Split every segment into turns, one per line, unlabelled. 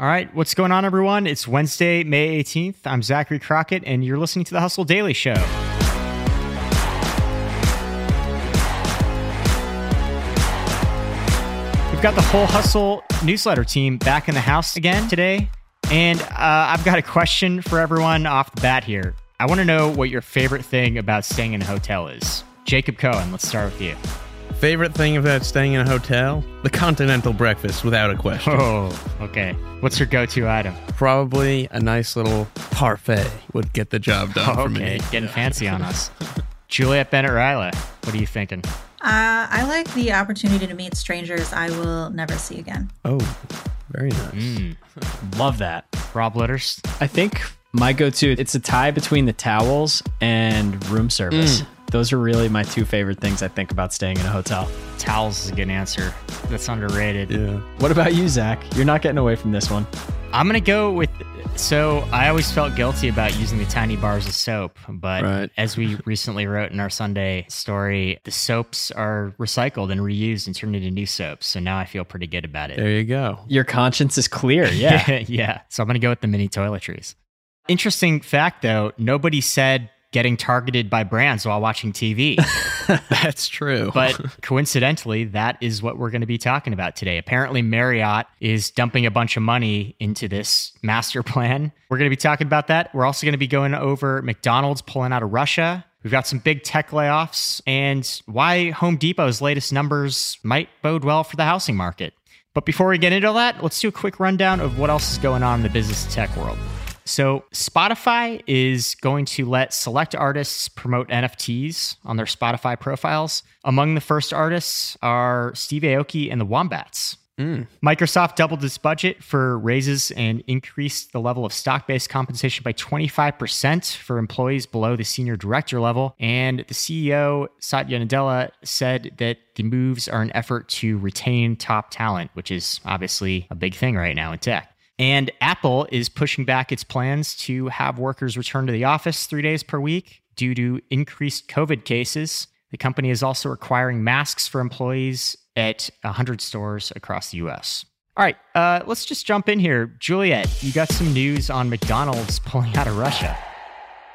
All right, what's going on, everyone? It's Wednesday, May 18th. I'm Zachary Crockett, and you're listening to the Hustle Daily Show. We've got the whole Hustle newsletter team back in the house again today. And uh, I've got a question for everyone off the bat here. I want to know what your favorite thing about staying in a hotel is. Jacob Cohen, let's start with you.
Favorite thing about staying in a hotel? The continental breakfast, without a question.
Oh, okay. What's your go to item?
Probably a nice little parfait would get the job done
Oh,
for me.
okay, getting fancy on us. Juliet Bennett Rylah, what are you thinking?
Uh, I like the opportunity to meet strangers I will never see again.
Oh, very nice.
Mm.
Love that.
Rob Litterst?
I think my go-to it's a tie between the towels and room service. Those are really my two favorite things I think about staying in a hotel.
Towels is a good answer. That's underrated.
Yeah.
What about you, Zach? You're not getting away from this one.
I'm going to go with. So I always felt guilty about using the tiny bars of soap, but
Right.
as we recently wrote in our Sunday story, the soaps are recycled and reused and turned into new soaps. So now I feel pretty good about it.
There you go.
Your conscience is clear. Yeah.
yeah. So I'm going to go with the mini toiletries. Interesting fact, though, nobody said getting targeted by brands while watching TV.
That's true.
but coincidentally, that is what we're going to be talking about today. Apparently, Marriott is dumping a bunch of money into this master plan. We're going to be talking about that. We're also going to be going over McDonald's pulling out of Russia. We've got some big tech layoffs and why Home Depot's latest numbers might bode well for the housing market. But before we get into all that, let's do a quick rundown of what else is going on in the business tech world. So, Spotify is going to let select artists promote NFTs on their Spotify profiles. Among the first artists are Steve Aoki and the Wombats. Mm. Microsoft doubled its budget for raises and increased the level of stock based compensation by 25% for employees below the senior director level. And the CEO, Satya Nadella, said that the moves are an effort to retain top talent, which is obviously a big thing right now in tech. And Apple is pushing back its plans to have workers return to the office three days per week due to increased COVID cases. The company is also requiring masks for employees at 100 stores across the US. All right, uh, let's just jump in here. Juliet, you got some news on McDonald's pulling out of Russia.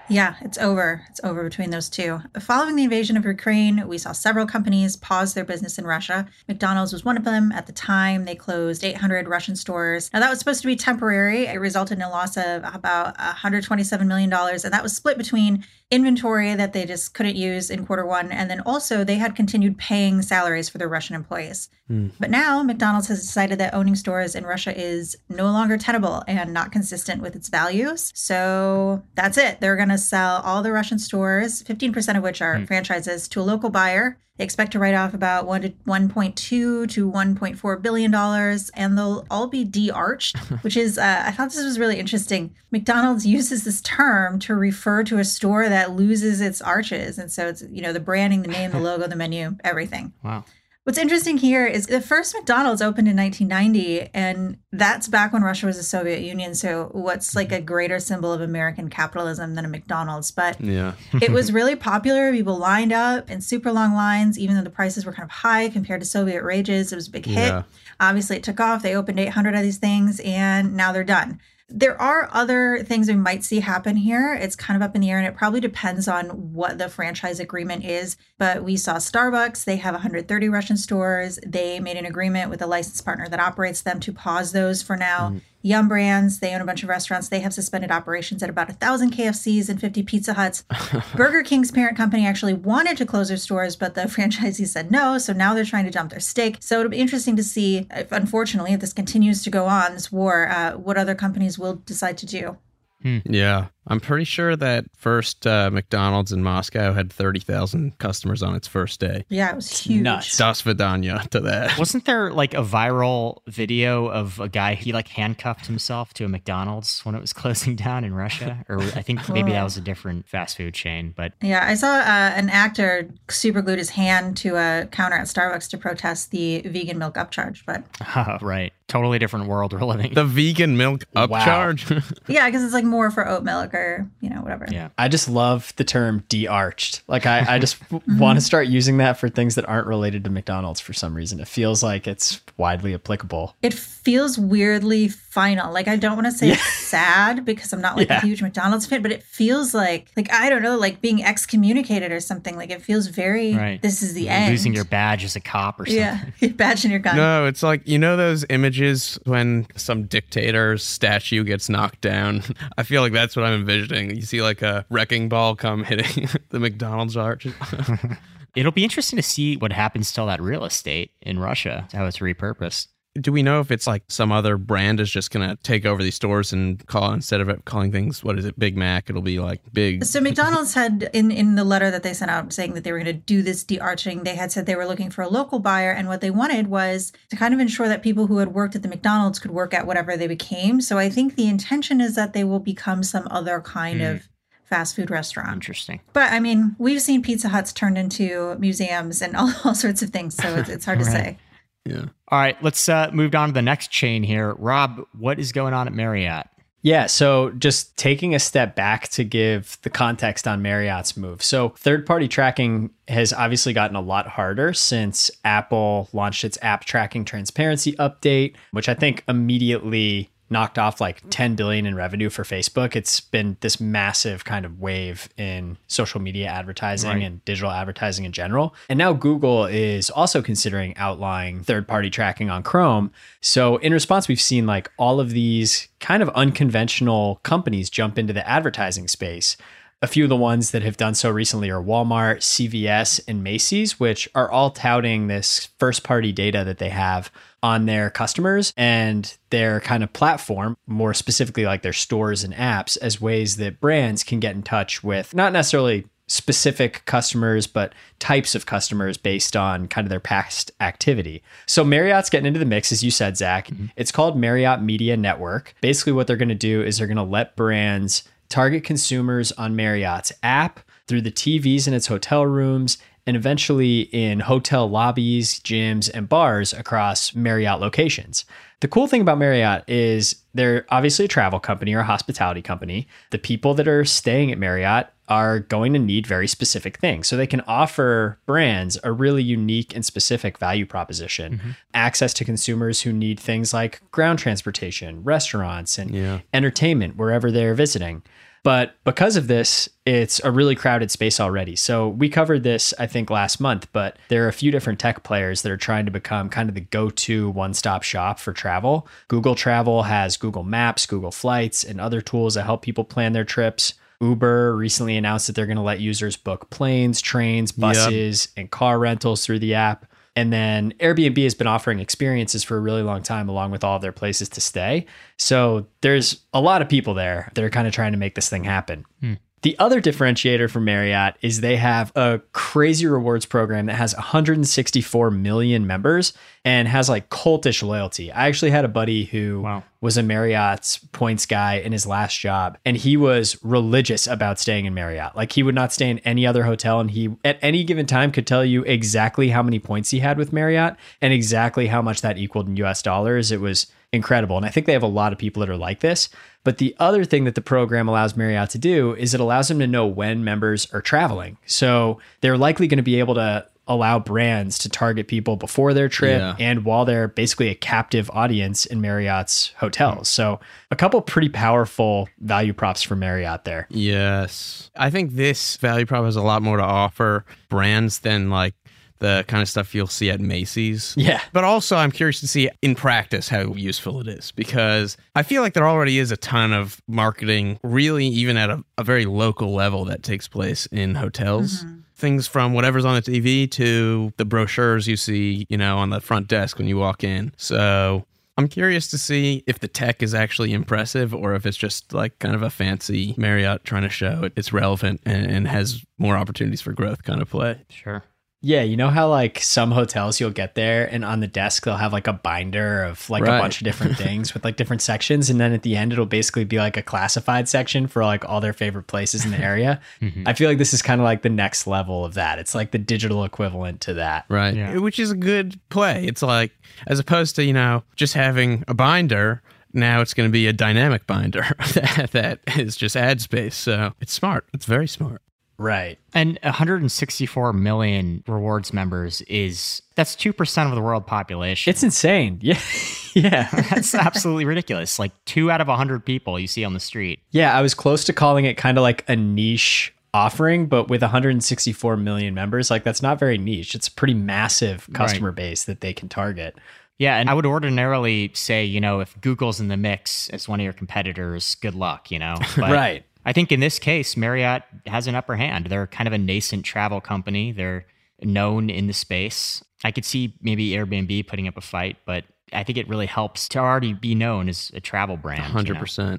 Yeah, it's over. It's over between those two. Following the invasion of Ukraine, we saw several companies pause their business in Russia. McDonald's was one of them. At the time, they closed 800 Russian stores. Now, that was supposed to be temporary. It resulted in a loss of about $127 million, and that was split between inventory that they just couldn't use in quarter one, and then also they had continued paying salaries for their Russian employees. Hmm. But now, McDonald's has decided that owning stores in Russia is no longer tenable and not consistent with its values. So that's it. They're going to sell all the Russian stores, 15% of which are franchises, to a local buyer. They expect to write off about one to 1.2 to 1.4 billion dollars, and they'll all be de-arched, which is uh, I thought this was really interesting. McDonald's uses this term to refer to a store that loses its arches, and so it's you know the branding, the name, the logo, the menu, everything.
Wow.
What's interesting here is the first McDonald's opened in 1990, and that's back when Russia was a Soviet Union. So, what's like a greater symbol of American capitalism than a McDonald's? But
yeah.
it was really popular. People lined up in super long lines, even though the prices were kind of high compared to Soviet rages. It was a big hit.
Yeah.
Obviously, it took off. They opened 800 of these things, and now they're done. There are other things we might see happen here. It's kind of up in the air, and it probably depends on what the franchise agreement is. But we saw Starbucks, they have 130 Russian stores. They made an agreement with a licensed partner that operates them to pause those for now. Mm. Yum Brands, they own a bunch of restaurants. They have suspended operations at about a thousand KFCs and 50 Pizza Huts. Burger King's parent company actually wanted to close their stores, but the franchisee said no. So now they're trying to dump their stake. So it'll be interesting to see, if, unfortunately, if this continues to go on, this war, uh, what other companies will decide to do.
Yeah. I'm pretty sure that first uh, McDonald's in Moscow had 30,000 customers on its first day.
Yeah, it was huge.
nuts.
Das Vidanya to that.
Wasn't there like a viral video of a guy he like handcuffed himself to a McDonald's when it was closing down in Russia? Or I think maybe that was a different fast food chain, but
Yeah, I saw uh, an actor super glued his hand to a counter at Starbucks to protest the vegan milk upcharge. But
right. Totally different world we're living.
The vegan milk upcharge?
yeah, because it's like more for oat milk. Facebook or you know whatever.
Yeah.
I just love the term de-arched. Like I, I just want to mm-hmm. start using that for things that aren't related to McDonald's for some reason. It feels like it's widely applicable.
It feels weirdly final. Like I don't want to say
Yeah.
sad because I'm not like
Yeah.
a huge McDonald's fan, but it feels like like I don't know, like being excommunicated or something. Like it feels very
Right.
this is the
You're
end.
Losing your badge as a cop or something.
yeah, your badge and your gun.
No, it's like you know those images when some dictator's statue gets knocked down. I feel like that's what I'm envisioning. You see like a wrecking ball come hitting the McDonald's arch.
It'll be interesting to see what happens to all that real estate in Russia, how it's repurposed.
Do we know if it's like some other brand is just gonna take over these stores and call instead of calling things what is it Big Mac? It'll be like Big.
So McDonald's had in in the letter that they sent out saying that they were going to do this de-arching, they had said they were looking for a local buyer, and what they wanted was to kind of ensure that people who had worked at the McDonald's could work at whatever they became. So I think the intention is that they will become some other kind hmm. of fast food restaurant.
Interesting.
But I mean, we've seen Pizza Huts turned into museums and all, all sorts of things, so it's, it's hard to
Right.
say.
Yeah.
All right, let's uh, move on to the next chain here. Rob, what is going on at Marriott?
Yeah, so just taking a step back to give the context on Marriott's move. So, third party tracking has obviously gotten a lot harder since Apple launched its app tracking transparency update, which I think immediately knocked off like 10 billion in revenue for Facebook. It's been this massive kind of wave in social media advertising
Right.
and digital advertising in general. And now Google is also considering outlawing third party tracking on Chrome. So, in response, we've seen like all of these kind of unconventional companies jump into the advertising space. A few of the ones that have done so recently are Walmart, CVS, and Macy's, which are all touting this first party data that they have on their customers and their kind of platform, more specifically like their stores and apps, as ways that brands can get in touch with not necessarily specific customers, but types of customers based on kind of their past activity. So Marriott's getting into the mix, as you said, Zach. Mm-hmm. It's called Marriott Media Network. Basically, what they're going to do is they're going to let brands target consumers on Marriott's app through the TVs in its hotel rooms and eventually in hotel lobbies, gyms, and bars across Marriott locations. The cool thing about Marriott is they're obviously a travel company or a hospitality company. The people that are staying at Marriott are going to need very specific things. So they can offer brands a really unique and specific value proposition. Mm-hmm. Access to consumers who need things like ground transportation, restaurants, and
Yeah.
entertainment wherever they're visiting. But because of this, it's a really crowded space already. So we covered this, I think, last month, but there are a few different tech players that are trying to become kind of the go to one stop shop for travel. Google Travel has Google Maps, Google Flights, and other tools that help people plan their trips. Uber recently announced that they're going to let users book planes, trains, buses, and car rentals through the app. And then Airbnb has been offering experiences for a really long time, along with all of their places to stay. So there's a lot of people there that are kind of trying to make this thing happen. Hmm. The other differentiator for Marriott is they have a crazy rewards program that has 164 million members and has like cultish loyalty. I actually had a buddy who
Wow.
was a Marriott's points guy in his last job, and he was religious about staying in Marriott. Like he would not stay in any other hotel, and he at any given time could tell you exactly how many points he had with Marriott and exactly how much that equaled in US dollars. It was incredible. And I think they have a lot of people that are like this. But the other thing that the program allows Marriott to do is it allows them to know when members are traveling. So they're likely going to be able to allow brands to target people before their trip
Yeah.
and while they're basically a captive audience in Marriott's hotels. Hmm. So a couple pretty powerful value props for Marriott there.
Yes. I think this value prop has a lot more to offer brands than like the kind of stuff you'll see at Macy's.
Yeah.
But also, I'm curious to see in practice how useful it is because I feel like there already is a ton of marketing, really, even at a, a very local level, that takes place in hotels. Mm-hmm. Things from whatever's on the TV to the brochures you see, you know, on the front desk when you walk in. So I'm curious to see if the tech is actually impressive or if it's just like kind of a fancy Marriott trying to show it, it's relevant and, and has more opportunities for growth kind of play.
Sure.
Yeah, you know how like some hotels you'll get there and on the desk they'll have like a binder of like
Right.
a bunch of different things with like different sections and then at the end it'll basically be like a classified section for like all their favorite places in the area. Mm-hmm. I feel like this is kind of like the next level of that. It's like the digital equivalent to that.
Right.
Yeah.
Which is a good play. It's like, as opposed to, you know, just having a binder, now it's going to be a dynamic binder that, that is just ad space. So it's smart. It's very smart.
Right.
And 164 million rewards members is that's 2% of the world population.
It's insane. Yeah. yeah.
that's absolutely ridiculous. Like 2 out of 100 people you see on the street.
Yeah, I was close to calling it kind of like a niche offering, but with 164 million members, like that's not very niche. It's a pretty massive customer right. base that they can target.
Yeah, and I would ordinarily say, you know, if Google's in the mix as one of your competitors, good luck, you know.
But right.
I think in this case, Marriott has an upper hand. They're kind of a nascent travel company. They're known in the space. I could see maybe Airbnb putting up a fight, but I think it really helps to already be known as a travel brand.
100%. You know?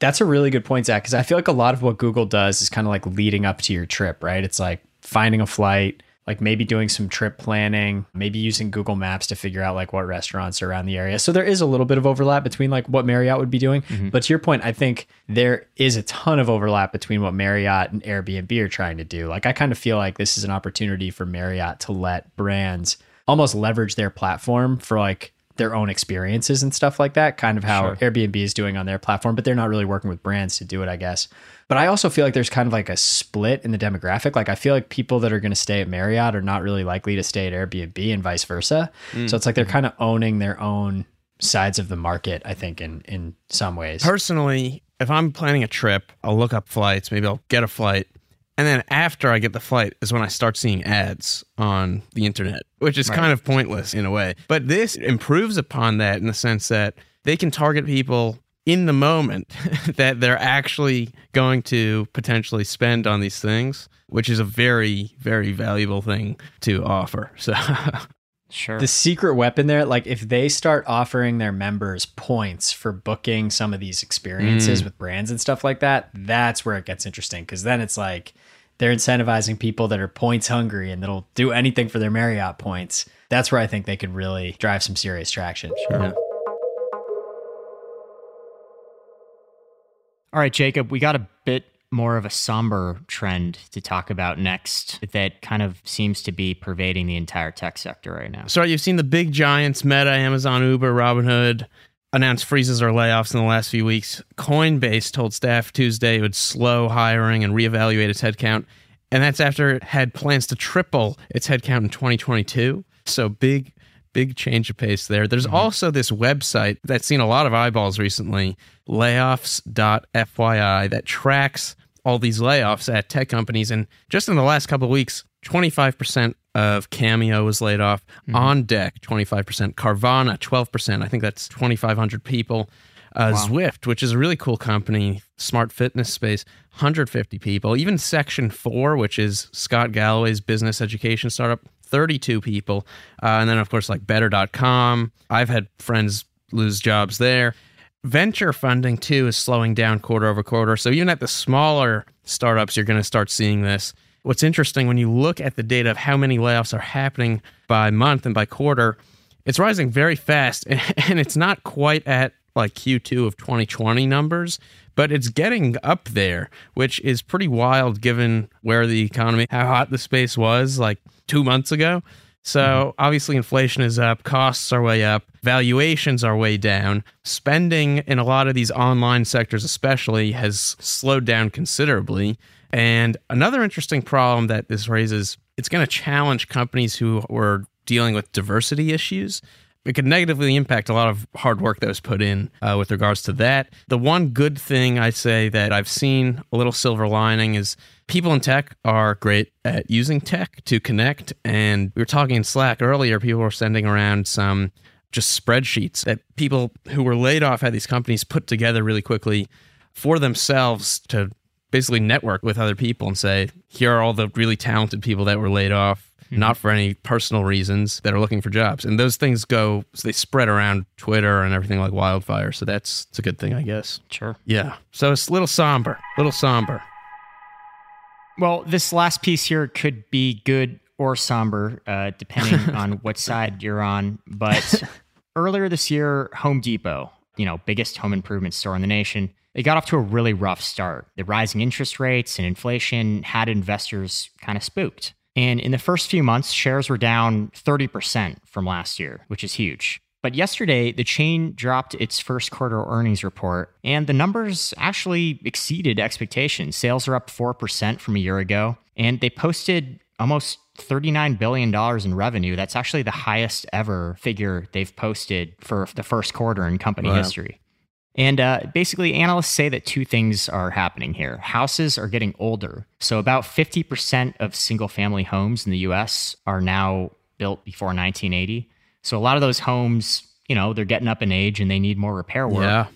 That's a really good point, Zach, because I feel like a lot of what Google does is kind of like leading up to your trip, right? It's like finding a flight, like maybe doing some trip planning, maybe using Google Maps to figure out like what restaurants are around the area. So there is a little bit of overlap between like what Marriott would be doing. Mm-hmm. But to your point, I think there is a ton of overlap between what Marriott and Airbnb are trying to do. Like I kind of feel like this is an opportunity for Marriott to let brands almost leverage their platform for like their own experiences and stuff like that, kind of how sure. Airbnb is doing on their platform, but they're not really working with brands to do it, I guess. But I also feel like there's kind of like a split in the demographic. Like I feel like people that are going to stay at Marriott are not really likely to stay at Airbnb and vice versa. Mm. So it's like they're kind of owning their own sides of the market, I think, in in some ways.
Personally, if I'm planning a trip, I'll look up flights, maybe I'll get a flight. And then after I get the flight is when I start seeing ads on the internet, which is right. kind of pointless in a way. But this improves upon that in the sense that they can target people in the moment that they're actually going to potentially spend on these things, which is a very, very valuable thing to offer. So,
sure.
The secret weapon there, like if they start offering their members points for booking some of these experiences mm. with brands and stuff like that, that's where it gets interesting because then it's like they're incentivizing people that are points hungry and that'll do anything for their Marriott points. That's where I think they could really drive some serious traction.
Sure. Yeah.
All right, Jacob, we got a bit more of a somber trend to talk about next that kind of seems to be pervading the entire tech sector right now.
So, you've seen the big giants Meta, Amazon, Uber, Robinhood announce freezes or layoffs in the last few weeks. Coinbase told staff Tuesday it would slow hiring and reevaluate its headcount. And that's after it had plans to triple its headcount in 2022. So, big big change of pace there. There's mm-hmm. also this website that's seen a lot of eyeballs recently, layoffs.fyi, that tracks all these layoffs at tech companies. And just in the last couple of weeks, 25% of Cameo was laid off. Mm-hmm. On Deck, 25%. Carvana, 12%. I think that's 2,500 people. Uh, wow. Zwift, which is a really cool company, smart fitness space, 150 people. Even Section 4, which is Scott Galloway's business education startup, 32 people. Uh, and then, of course, like better.com. I've had friends lose jobs there. Venture funding, too, is slowing down quarter over quarter. So even at the smaller startups, you're going to start seeing this. What's interesting when you look at the data of how many layoffs are happening by month and by quarter, it's rising very fast. And it's not quite at like Q2 of 2020 numbers, but it's getting up there, which is pretty wild given where the economy, how hot the space was like two months ago. So obviously, inflation is up, costs are way up, valuations are way down. Spending in a lot of these online sectors, especially, has slowed down considerably. And another interesting problem that this raises it's going to challenge companies who were dealing with diversity issues it could negatively impact a lot of hard work that was put in uh, with regards to that. The one good thing I say that I've seen a little silver lining is people in tech are great at using tech to connect. And we were talking in Slack earlier, people were sending around some just spreadsheets that people who were laid off had these companies put together really quickly for themselves to basically network with other people and say, here are all the really talented people that were laid off mm-hmm. not for any personal reasons that are looking for jobs. And those things go, so they spread around Twitter and everything like wildfire. So that's it's a good thing, I guess.
Sure.
Yeah. So it's a little somber, A little somber.
Well, this last piece here could be good or somber, uh, depending on what side you're on. But earlier this year, Home Depot, you know, biggest home improvement store in the nation, they got off to a really rough start. The rising interest rates and inflation had investors kind of spooked. And in the first few months, shares were down 30% from last year, which is huge. But yesterday, the chain dropped its first quarter earnings report, and the numbers actually exceeded expectations. Sales are up 4% from a year ago, and they posted almost $39 billion in revenue. That's actually the highest ever figure they've posted for the first quarter in company wow. history. And uh, basically, analysts say that two things are happening here. Houses are getting older. So, about 50% of single family homes in the US are now built before 1980. So a lot of those homes, you know, they're getting up in age and they need more repair work.
Yeah.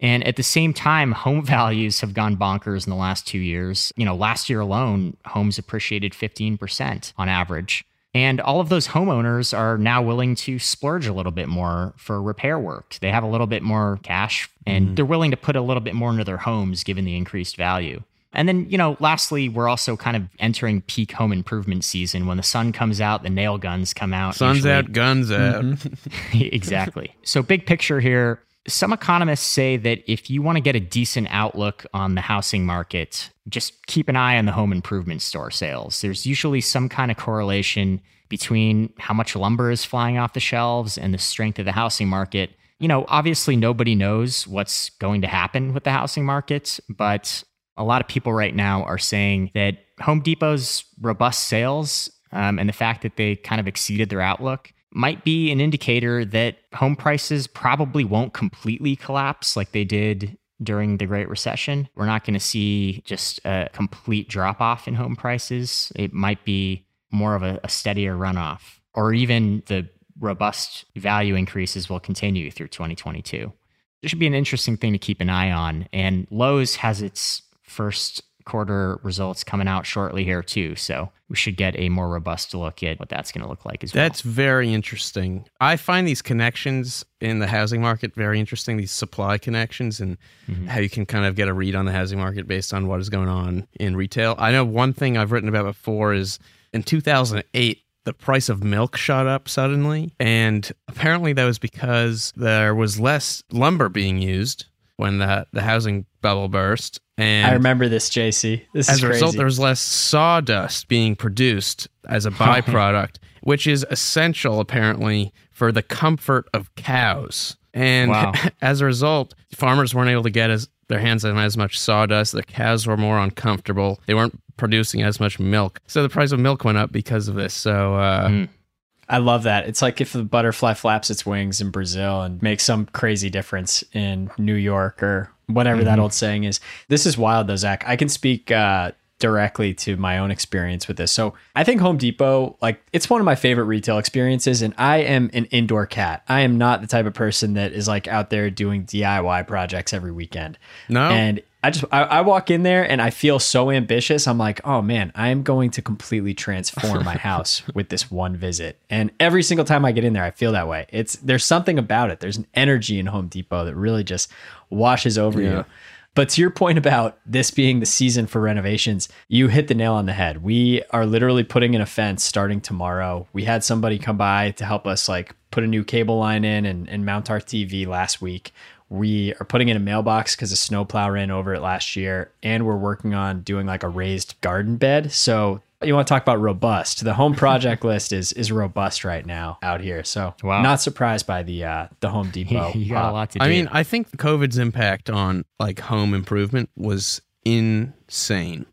And at the same time, home values have gone bonkers in the last two years. You know, last year alone, homes appreciated 15% on average. And all of those homeowners are now willing to splurge a little bit more for repair work. They have a little bit more cash and mm. they're willing to put a little bit more into their homes given the increased value. And then, you know, lastly, we're also kind of entering peak home improvement season. When the sun comes out, the nail guns come out.
Sun's usually. out, guns out.
Mm-hmm. exactly. So, big picture here. Some economists say that if you want to get a decent outlook on the housing market, just keep an eye on the home improvement store sales. There's usually some kind of correlation between how much lumber is flying off the shelves and the strength of the housing market. You know, obviously, nobody knows what's going to happen with the housing market, but a lot of people right now are saying that Home Depot's robust sales um, and the fact that they kind of exceeded their outlook might be an indicator that home prices probably won't completely collapse like they did during the Great Recession. We're not going to see just a complete drop off in home prices. It might be more of a, a steadier runoff, or even the robust value increases will continue through 2022. This should be an interesting thing to keep an eye on. And Lowe's has its first quarter results coming out shortly here too. So we should get a more robust look at what that's going to look like as
well. That's very interesting. I find these connections in the housing market very interesting. These supply connections and mm-hmm. how you can kind of get a read on the housing market based on what is going on in retail. I know one thing I've written about before is in 2008 the price of milk shot up suddenly and apparently that was because there was less lumber being used when the the housing bubble burst. And
I remember this, JC. This
as
is
a
crazy.
result, there was less sawdust being produced as a byproduct, which is essential apparently for the comfort of cows. And wow. as a result, farmers weren't able to get as, their hands on as much sawdust. The cows were more uncomfortable. They weren't producing as much milk. So the price of milk went up because of this. So uh, mm.
I love that. It's like if the butterfly flaps its wings in Brazil and makes some crazy difference in New York or whatever mm-hmm. that old saying is. This is wild though, Zach. I can speak uh, directly to my own experience with this. So I think Home Depot, like, it's one of my favorite retail experiences, and I am an indoor cat. I am not the type of person that is like out there doing DIY projects every weekend.
No.
And I just I, I, walk in there and I feel so ambitious. I'm like, oh man, I am going to completely transform my house with this one visit. And every single time I get in there, I feel that way. It's there's something about it. There's an energy in Home Depot that really just washes over yeah. you. But to your point about this being the season for renovations, you hit the nail on the head. We are literally putting in a fence starting tomorrow. We had somebody come by to help us like put a new cable line in and, and mount our TV last week. We are putting in a mailbox because a snowplow ran over it last year, and we're working on doing like a raised garden bed. So you want to talk about robust? The home project list is is robust right now out here. So wow. not surprised by the uh, the Home Depot.
you got a lot to do.
I mean, I think COVID's impact on like home improvement was insane.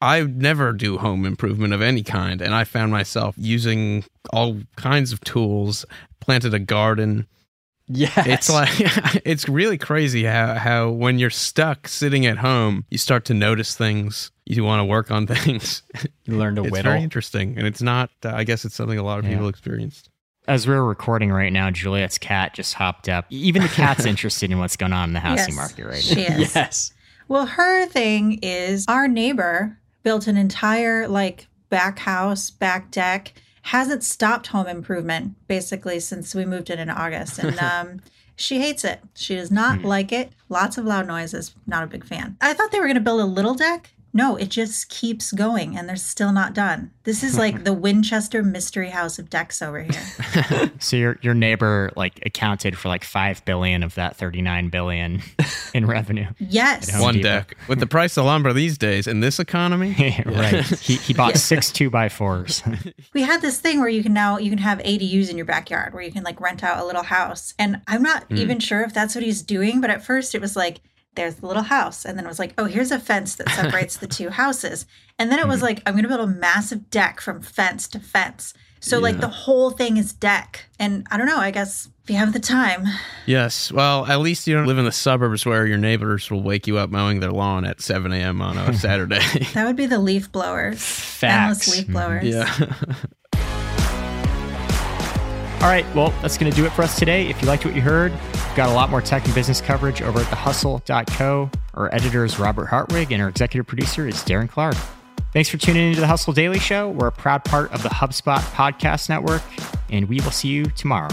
I never do home improvement of any kind, and I found myself using all kinds of tools, planted a garden,
yeah,
It's like it's really crazy how how when you're stuck sitting at home, you start to notice things. You want to work on things.
You learn to
it's
whittle.
very interesting, and it's not. Uh, I guess it's something a lot of yeah. people experienced.
As we're recording right now, Juliet's cat just hopped up. Even the cat's interested in what's going on in the housing
yes,
market right
she
now.
Is.
Yes.
Well, her thing is our neighbor built an entire like back house, back deck hasn't stopped home improvement basically since we moved in in August. And um, she hates it. She does not mm. like it. Lots of loud noises. Not a big fan. I thought they were going to build a little deck, no, it just keeps going and they're still not done. This is like the Winchester Mystery House of decks over here.
so your your neighbor like accounted for like five billion of that thirty nine billion in revenue.
Yes.
One
Depot.
deck. With the price of lumber these days in this economy,
right. He he bought
Yeah.
six two by fours.
we had this thing where you can now you can have ADUs in your backyard where you can like rent out a little house. And I'm not hmm. even sure if that's what he's doing, but at first it was like there's the little house and then it was like, "Oh, here's a fence that separates the two houses." And then it was hmm. like, "I'm going to build a massive deck from fence to fence." So like the whole thing is deck. And I don't know, I guess if you have the time.
yes. Well, at least you don't live in the suburbs where your neighbors will wake you up mowing their lawn at 7 a.m. on a Saturday.
That would be the leaf blowers.
Facts.
Endless leaf blowers.
yeah.
All right, well, that's going to do it for us today. If you liked what you heard, we've got a lot more tech and business coverage over at thehustle.co. Our editor is Robert Hartwig, and our executive producer is Darren Clark. Thanks for tuning into the Hustle Daily Show. We're a proud part of the HubSpot Podcast Network, and we will see you tomorrow.